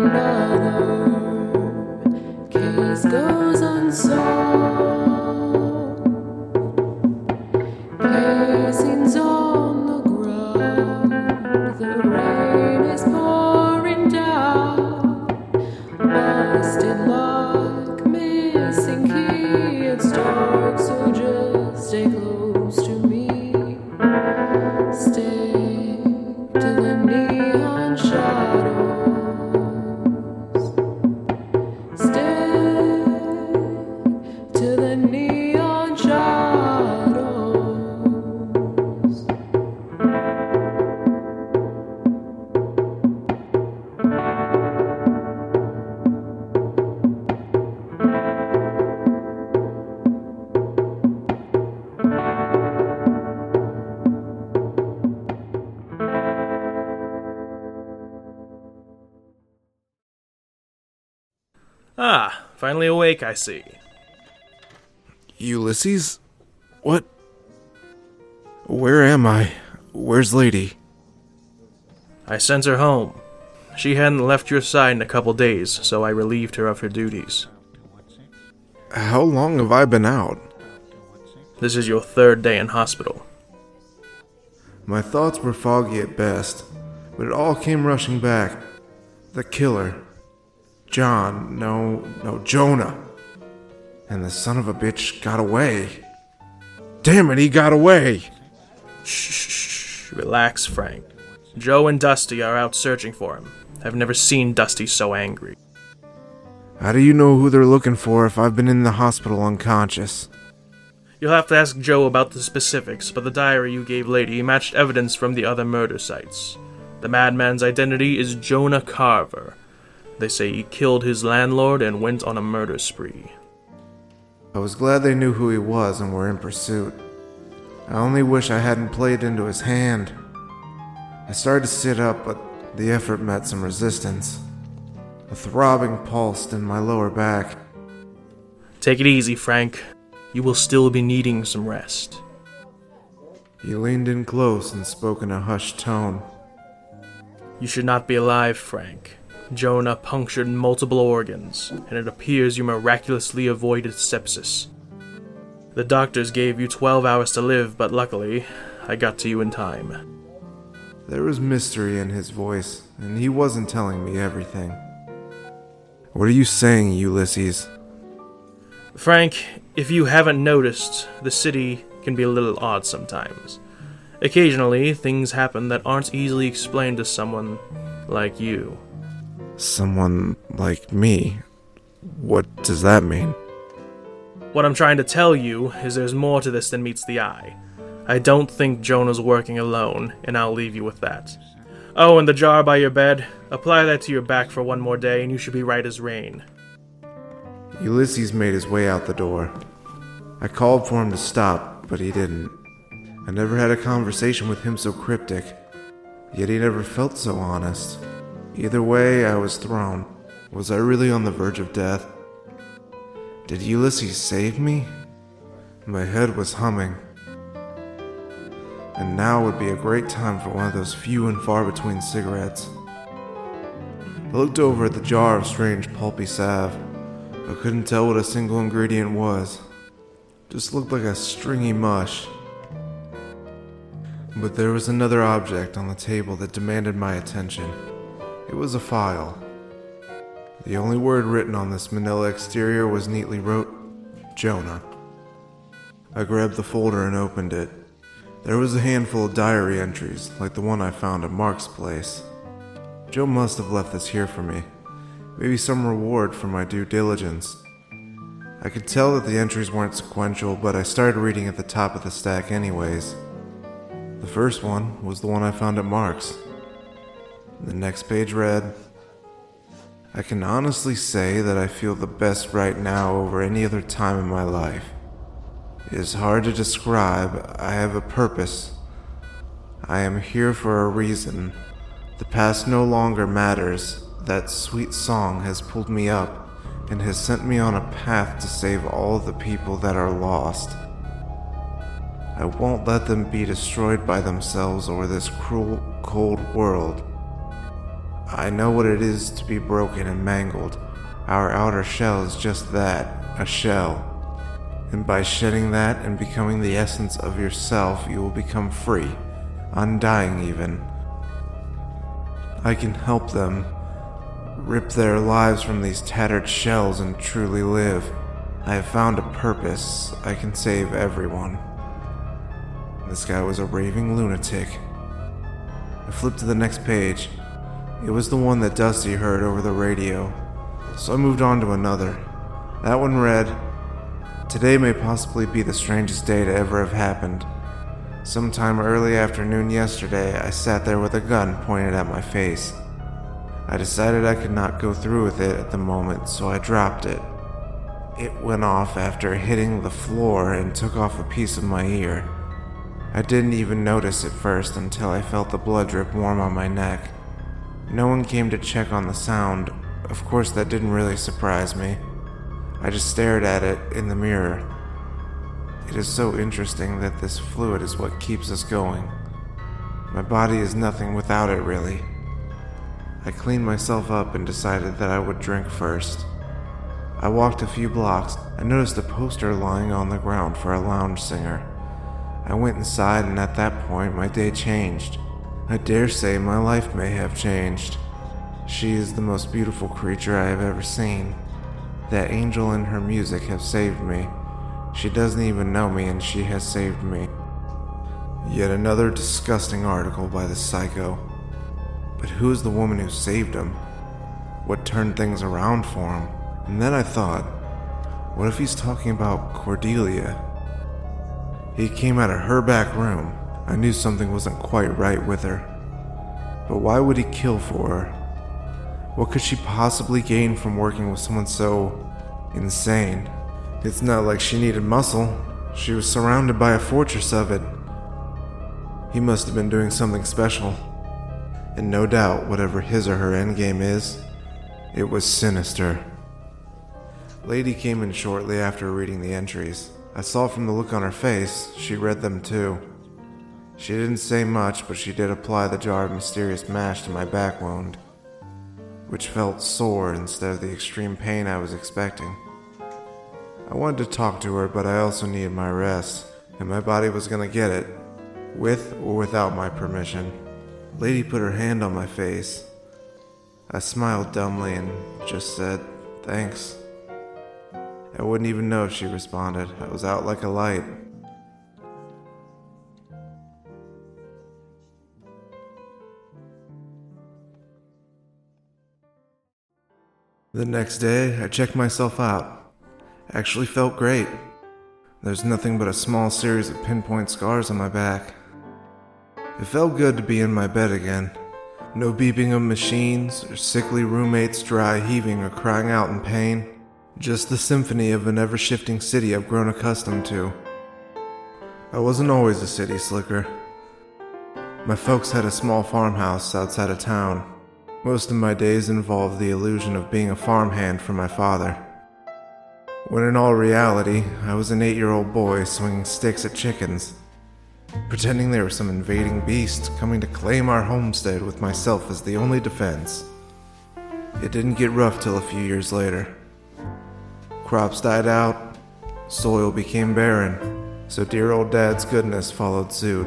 Another finally awake, I see. Ulysses? What? Where am I? Where's Lady? I sent her home. She hadn't left your side in a couple days, so I relieved her of her duties. How long have I been out? This is your third day in hospital. My thoughts were foggy at best, but it all came rushing back. The killer. John, no, no, Jonah. And the son of a bitch got away. Damn it, he got away! Shh, shh, shh. Relax, Frank. Joe and Dusty are out searching for him. I've never seen Dusty so angry. How do you know who they're looking for if I've been in the hospital unconscious? You'll have to ask Joe about the specifics, but the diary you gave Lady matched evidence from the other murder sites. The madman's identity is Jonah Carver. They say he killed his landlord and went on a murder spree. I was glad they knew who he was and were in pursuit. I only wish I hadn't played into his hand. I started to sit up, but the effort met some resistance. A throbbing pulsed in my lower back. Take it easy, Frank. You will still be needing some rest. He leaned in close and spoke in a hushed tone. You should not be alive, Frank. Jonah punctured multiple organs, and it appears you miraculously avoided sepsis. The doctors gave you 12 hours to live, but luckily, I got to you in time. There was mystery in his voice, and he wasn't telling me everything. What are you saying, Ulysses? Frank, if you haven't noticed, the city can be a little odd sometimes. Occasionally, things happen that aren't easily explained to someone like you. Someone like me? What does that mean? What I'm trying to tell you is there's more to this than meets the eye. I don't think Jonah's working alone, and I'll leave you with that. Oh, and the jar by your bed, apply that to your back for one more day, and you should be right as rain. Ulysses made his way out the door. I called for him to stop, but he didn't. I never had a conversation with him so cryptic, yet he never felt so honest. Either way, I was thrown. Was I really on the verge of death? Did Ulysses save me? My head was humming. And now would be a great time for one of those few and far between cigarettes. I looked over at the jar of strange pulpy salve. I couldn't tell what a single ingredient was. Just looked like a stringy mush. But there was another object on the table that demanded my attention. It was a file. The only word written on this manila exterior was neatly wrote Jonah. I grabbed the folder and opened it. There was a handful of diary entries, like the one I found at Mark's place. Joe must have left this here for me. Maybe some reward for my due diligence. I could tell that the entries weren't sequential, but I started reading at the top of the stack anyways. The first one was the one I found at Mark's. The next page read I can honestly say that I feel the best right now over any other time in my life. It is hard to describe. I have a purpose. I am here for a reason. The past no longer matters. That sweet song has pulled me up and has sent me on a path to save all the people that are lost. I won't let them be destroyed by themselves or this cruel, cold world. I know what it is to be broken and mangled. Our outer shell is just that a shell. And by shedding that and becoming the essence of yourself, you will become free, undying even. I can help them rip their lives from these tattered shells and truly live. I have found a purpose. I can save everyone. This guy was a raving lunatic. I flipped to the next page. It was the one that Dusty heard over the radio. So I moved on to another. That one read Today may possibly be the strangest day to ever have happened. Sometime early afternoon yesterday, I sat there with a gun pointed at my face. I decided I could not go through with it at the moment, so I dropped it. It went off after hitting the floor and took off a piece of my ear. I didn't even notice at first until I felt the blood drip warm on my neck. No one came to check on the sound. Of course, that didn't really surprise me. I just stared at it in the mirror. It is so interesting that this fluid is what keeps us going. My body is nothing without it, really. I cleaned myself up and decided that I would drink first. I walked a few blocks and noticed a poster lying on the ground for a lounge singer. I went inside, and at that point, my day changed. I dare say my life may have changed. She is the most beautiful creature I have ever seen. That angel and her music have saved me. She doesn't even know me, and she has saved me. Yet another disgusting article by the psycho. But who is the woman who saved him? What turned things around for him? And then I thought, what if he's talking about Cordelia? He came out of her back room. I knew something wasn't quite right with her. But why would he kill for her? What could she possibly gain from working with someone so insane? It's not like she needed muscle. She was surrounded by a fortress of it. He must have been doing something special. And no doubt, whatever his or her endgame is, it was sinister. Lady came in shortly after reading the entries. I saw from the look on her face, she read them too. She didn't say much, but she did apply the jar of mysterious mash to my back wound, which felt sore instead of the extreme pain I was expecting. I wanted to talk to her, but I also needed my rest, and my body was going to get it, with or without my permission. Lady put her hand on my face. I smiled dumbly and just said, thanks. I wouldn't even know if she responded. I was out like a light. The next day, I checked myself out. Actually felt great. There's nothing but a small series of pinpoint scars on my back. It felt good to be in my bed again. No beeping of machines or sickly roommates dry heaving or crying out in pain. Just the symphony of an ever shifting city I've grown accustomed to. I wasn't always a city slicker. My folks had a small farmhouse outside of town. Most of my days involved the illusion of being a farmhand for my father. When in all reality, I was an eight year old boy swinging sticks at chickens, pretending they were some invading beast coming to claim our homestead with myself as the only defense. It didn't get rough till a few years later. Crops died out, soil became barren, so dear old dad's goodness followed suit.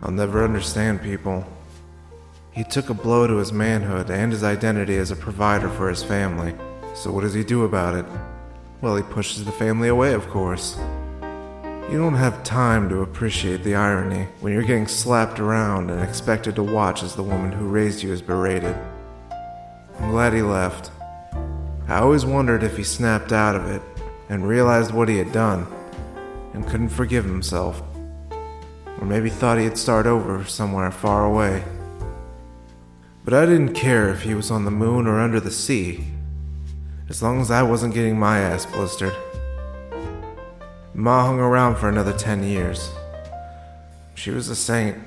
I'll never understand people. He took a blow to his manhood and his identity as a provider for his family. So, what does he do about it? Well, he pushes the family away, of course. You don't have time to appreciate the irony when you're getting slapped around and expected to watch as the woman who raised you is berated. I'm glad he left. I always wondered if he snapped out of it, and realized what he had done and couldn't forgive himself. Or maybe thought he'd start over somewhere far away. But I didn't care if he was on the moon or under the sea, as long as I wasn't getting my ass blistered. Ma hung around for another 10 years. She was a saint.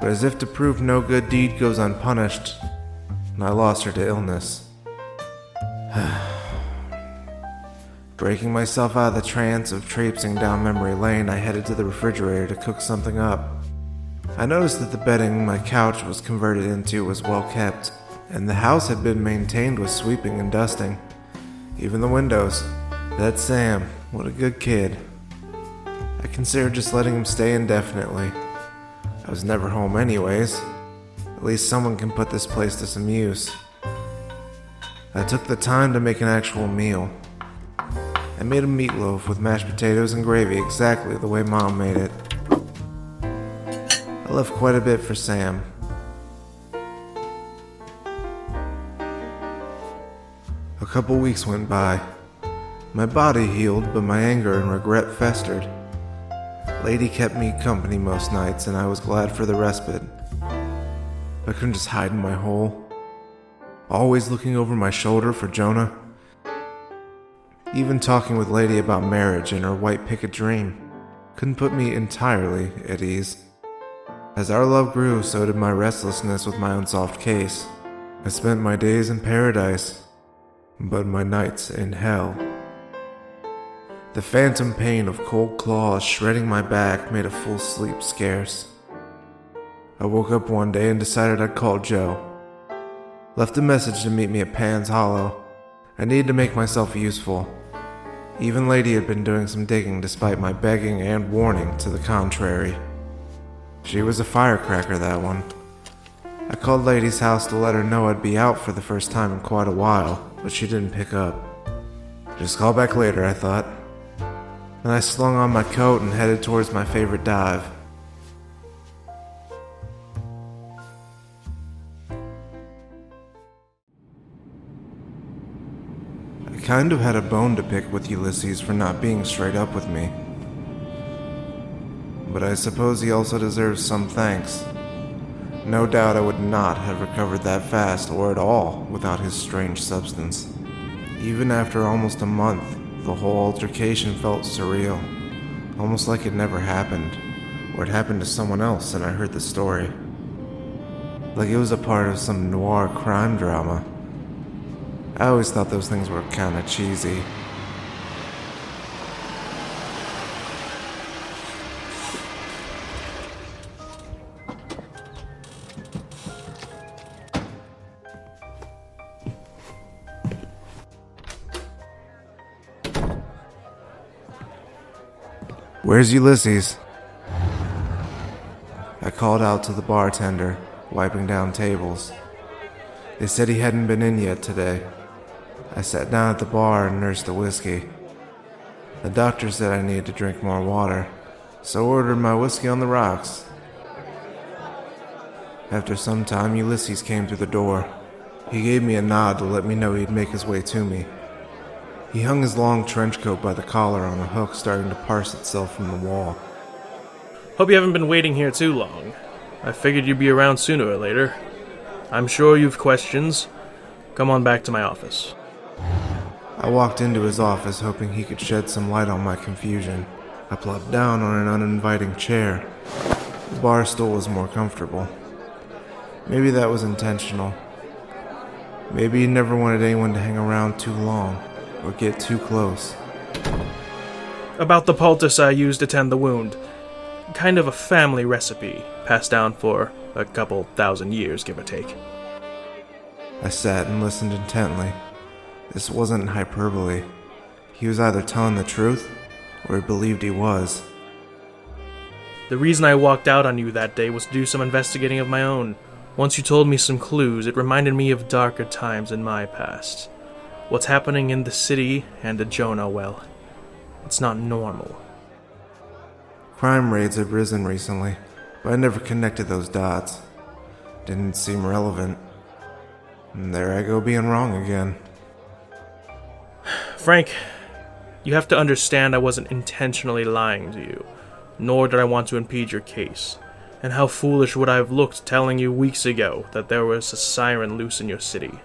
But as if to prove no good deed goes unpunished, I lost her to illness. Breaking myself out of the trance of traipsing down memory lane, I headed to the refrigerator to cook something up. I noticed that the bedding my couch was converted into was well kept, and the house had been maintained with sweeping and dusting. Even the windows. That Sam, what a good kid. I considered just letting him stay indefinitely. I was never home, anyways. At least someone can put this place to some use. I took the time to make an actual meal. I made a meatloaf with mashed potatoes and gravy exactly the way Mom made it. I left quite a bit for Sam. A couple weeks went by. My body healed, but my anger and regret festered. Lady kept me company most nights, and I was glad for the respite. I couldn't just hide in my hole. Always looking over my shoulder for Jonah. Even talking with Lady about marriage and her white picket dream couldn't put me entirely at ease. As our love grew, so did my restlessness with my unsolved case. I spent my days in paradise, but my nights in hell. The phantom pain of cold claws shredding my back made a full sleep scarce. I woke up one day and decided I'd call Joe. Left a message to meet me at Pan's Hollow. I needed to make myself useful. Even Lady had been doing some digging despite my begging and warning to the contrary. She was a firecracker, that one. I called Lady's house to let her know I'd be out for the first time in quite a while, but she didn't pick up. Just call back later, I thought. Then I slung on my coat and headed towards my favorite dive. I kind of had a bone to pick with Ulysses for not being straight up with me. But I suppose he also deserves some thanks. No doubt I would not have recovered that fast or at all without his strange substance. Even after almost a month, the whole altercation felt surreal, almost like it never happened, or it happened to someone else and I heard the story. Like it was a part of some noir crime drama. I always thought those things were kinda cheesy. Where's Ulysses? I called out to the bartender, wiping down tables. They said he hadn't been in yet today. I sat down at the bar and nursed the whiskey. The doctor said I needed to drink more water, so ordered my whiskey on the rocks. After some time, Ulysses came through the door. He gave me a nod to let me know he'd make his way to me. He hung his long trench coat by the collar on a hook starting to parse itself from the wall. Hope you haven't been waiting here too long. I figured you'd be around sooner or later. I'm sure you've questions. Come on back to my office. I walked into his office hoping he could shed some light on my confusion. I plopped down on an uninviting chair. The bar stool was more comfortable. Maybe that was intentional. Maybe he never wanted anyone to hang around too long or get too close. About the poultice I used to tend the wound. Kind of a family recipe, passed down for a couple thousand years, give or take. I sat and listened intently. This wasn't hyperbole. He was either telling the truth or he believed he was. The reason I walked out on you that day was to do some investigating of my own. Once you told me some clues, it reminded me of darker times in my past. What's happening in the city and at Jonah, well, it's not normal. Crime rates have risen recently, but I never connected those dots. Didn't seem relevant. And there I go being wrong again. Frank, You have to understand I wasn't intentionally lying to you, nor did I want to impede your case. And how foolish would I have looked telling you weeks ago that there was a siren loose in your city?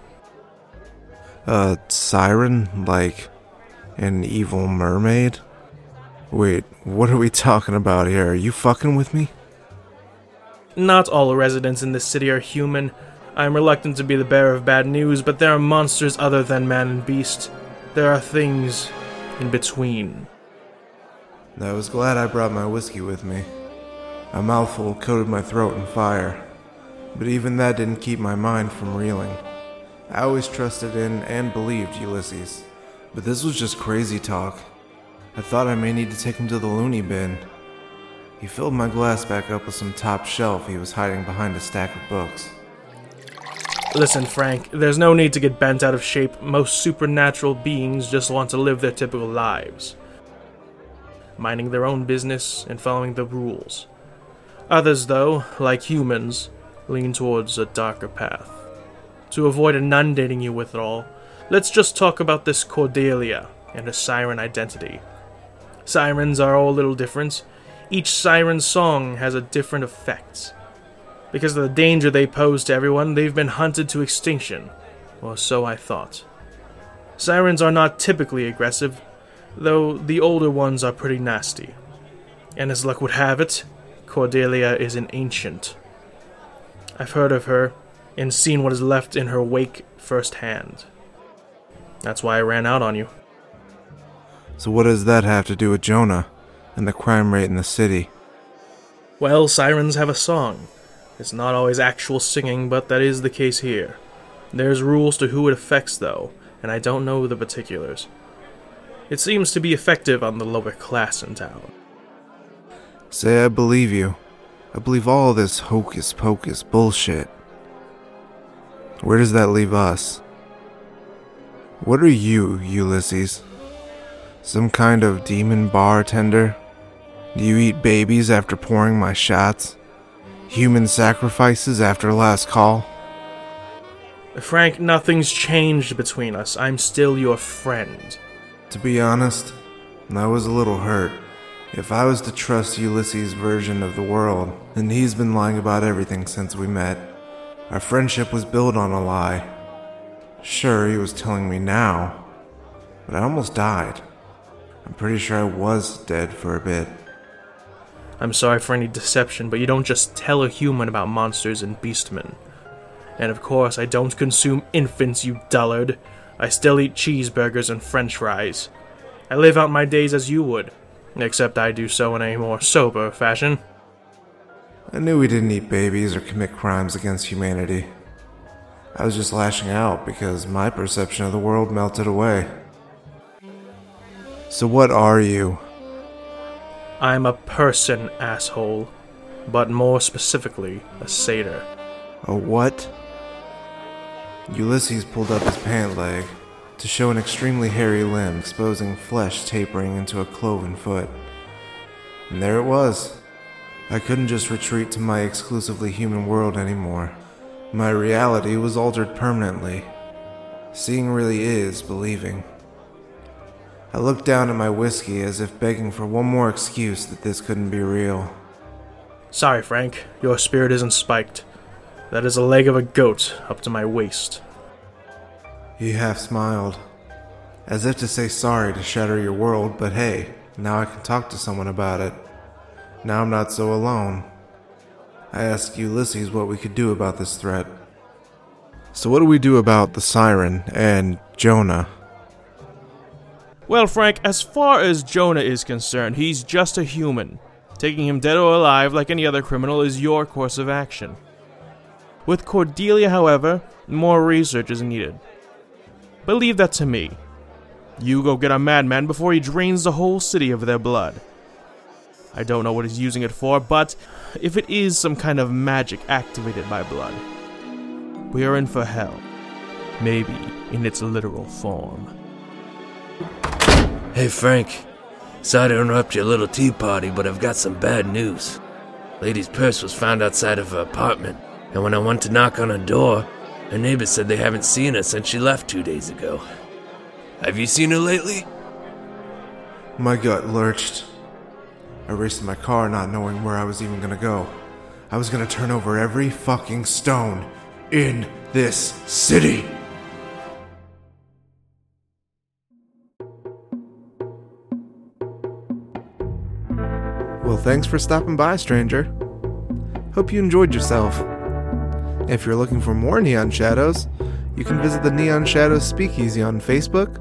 A siren? Like an evil mermaid? Wait, what are we talking about here? Are you fucking with me? Not all residents in this city are human. I am reluctant to be the bearer of bad news, but there are monsters other than man and beast. There are things in between. I was glad I brought my whiskey with me. A mouthful coated my throat in fire, but even that didn't keep my mind from reeling. I always trusted in and believed Ulysses, but this was just crazy talk. I thought I may need to take him to the loony bin. He filled my glass back up with some top shelf he was hiding behind a stack of books. Listen, Frank, there's no need to get bent out of shape. Most supernatural beings just want to live their typical lives, minding their own business and following the rules. Others, though, like humans, lean towards a darker path. To avoid inundating you with it all, let's just talk about this Cordelia and her siren identity. Sirens are all a little different. Each siren's song has a different effect. Because of the danger they pose to everyone, they've been hunted to extinction. Or so I thought. Sirens are not typically aggressive, though the older ones are pretty nasty. And as luck would have it, Cordelia is an ancient. I've heard of her and seen what is left in her wake firsthand. That's why I ran out on you. So, what does that have to do with Jonah and the crime rate in the city? Well, sirens have a song. It's not always actual singing, but that is the case here. There's rules to who it affects, though, and I don't know the particulars. It seems to be effective on the lower class in town. Say I believe you. I believe all this hocus pocus bullshit. Where does that leave us? What are you, Ulysses? Some kind of demon bartender? Do you eat babies after pouring my shots? Human sacrifices after last call? Frank, nothing's changed between us. I'm still your friend. To be honest, I was a little hurt. If I was to trust Ulysses' version of the world, then he's been lying about everything since we met. Our friendship was built on a lie. Sure, he was telling me now, but I almost died. I'm pretty sure I was dead for a bit. I'm sorry for any deception, but you don't just tell a human about monsters and beastmen. And of course, I don't consume infants, you dullard. I still eat cheeseburgers and french fries. I live out my days as you would, except I do so in a more sober fashion. I knew we didn't eat babies or commit crimes against humanity. I was just lashing out because my perception of the world melted away. So, what are you? I'm a person, asshole. But more specifically, a satyr. A what? Ulysses pulled up his pant leg to show an extremely hairy limb exposing flesh tapering into a cloven foot. And there it was. I couldn't just retreat to my exclusively human world anymore. My reality was altered permanently. Seeing really is believing. I looked down at my whiskey as if begging for one more excuse that this couldn't be real. Sorry, Frank. Your spirit isn't spiked. That is a leg of a goat up to my waist. He half smiled, as if to say sorry to shatter your world, but hey, now I can talk to someone about it. Now I'm not so alone. I asked Ulysses what we could do about this threat. So, what do we do about the siren and Jonah? Well, Frank, as far as Jonah is concerned, he's just a human. Taking him dead or alive like any other criminal is your course of action. With Cordelia, however, more research is needed. But leave that to me. You go get a madman before he drains the whole city of their blood. I don't know what he's using it for, but if it is some kind of magic activated by blood, we are in for hell. Maybe in its literal form. Hey, Frank. Sorry to interrupt your little tea party, but I've got some bad news. Lady's purse was found outside of her apartment, and when I went to knock on her door, her neighbors said they haven't seen her since she left two days ago. Have you seen her lately? My gut lurched. I raced to my car not knowing where I was even gonna go. I was gonna turn over every fucking stone in this city. Well, thanks for stopping by, stranger. Hope you enjoyed yourself. If you're looking for more Neon Shadows, you can visit the Neon Shadows Speakeasy on Facebook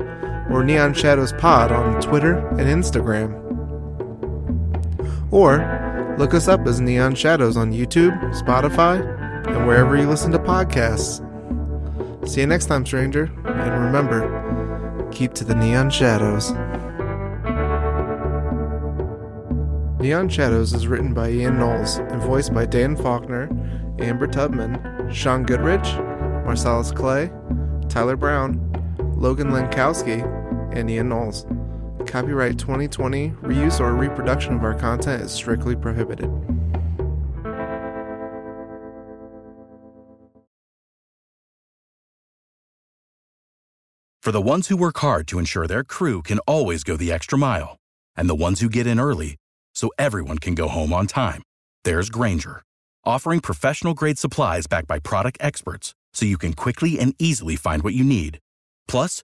or Neon Shadows Pod on Twitter and Instagram. Or look us up as Neon Shadows on YouTube, Spotify, and wherever you listen to podcasts. See you next time, stranger, and remember, keep to the neon shadows. Neon Shadows is written by Ian Knowles and voiced by Dan Faulkner, Amber Tubman, Sean Goodrich, Marcellus Clay, Tyler Brown, Logan Lankowski, and Ian Knowles. Copyright 2020, reuse or reproduction of our content is strictly prohibited. For the ones who work hard to ensure their crew can always go the extra mile, and the ones who get in early so everyone can go home on time, there's Grainger, offering professional grade supplies backed by product experts so you can quickly and easily find what you need. Plus,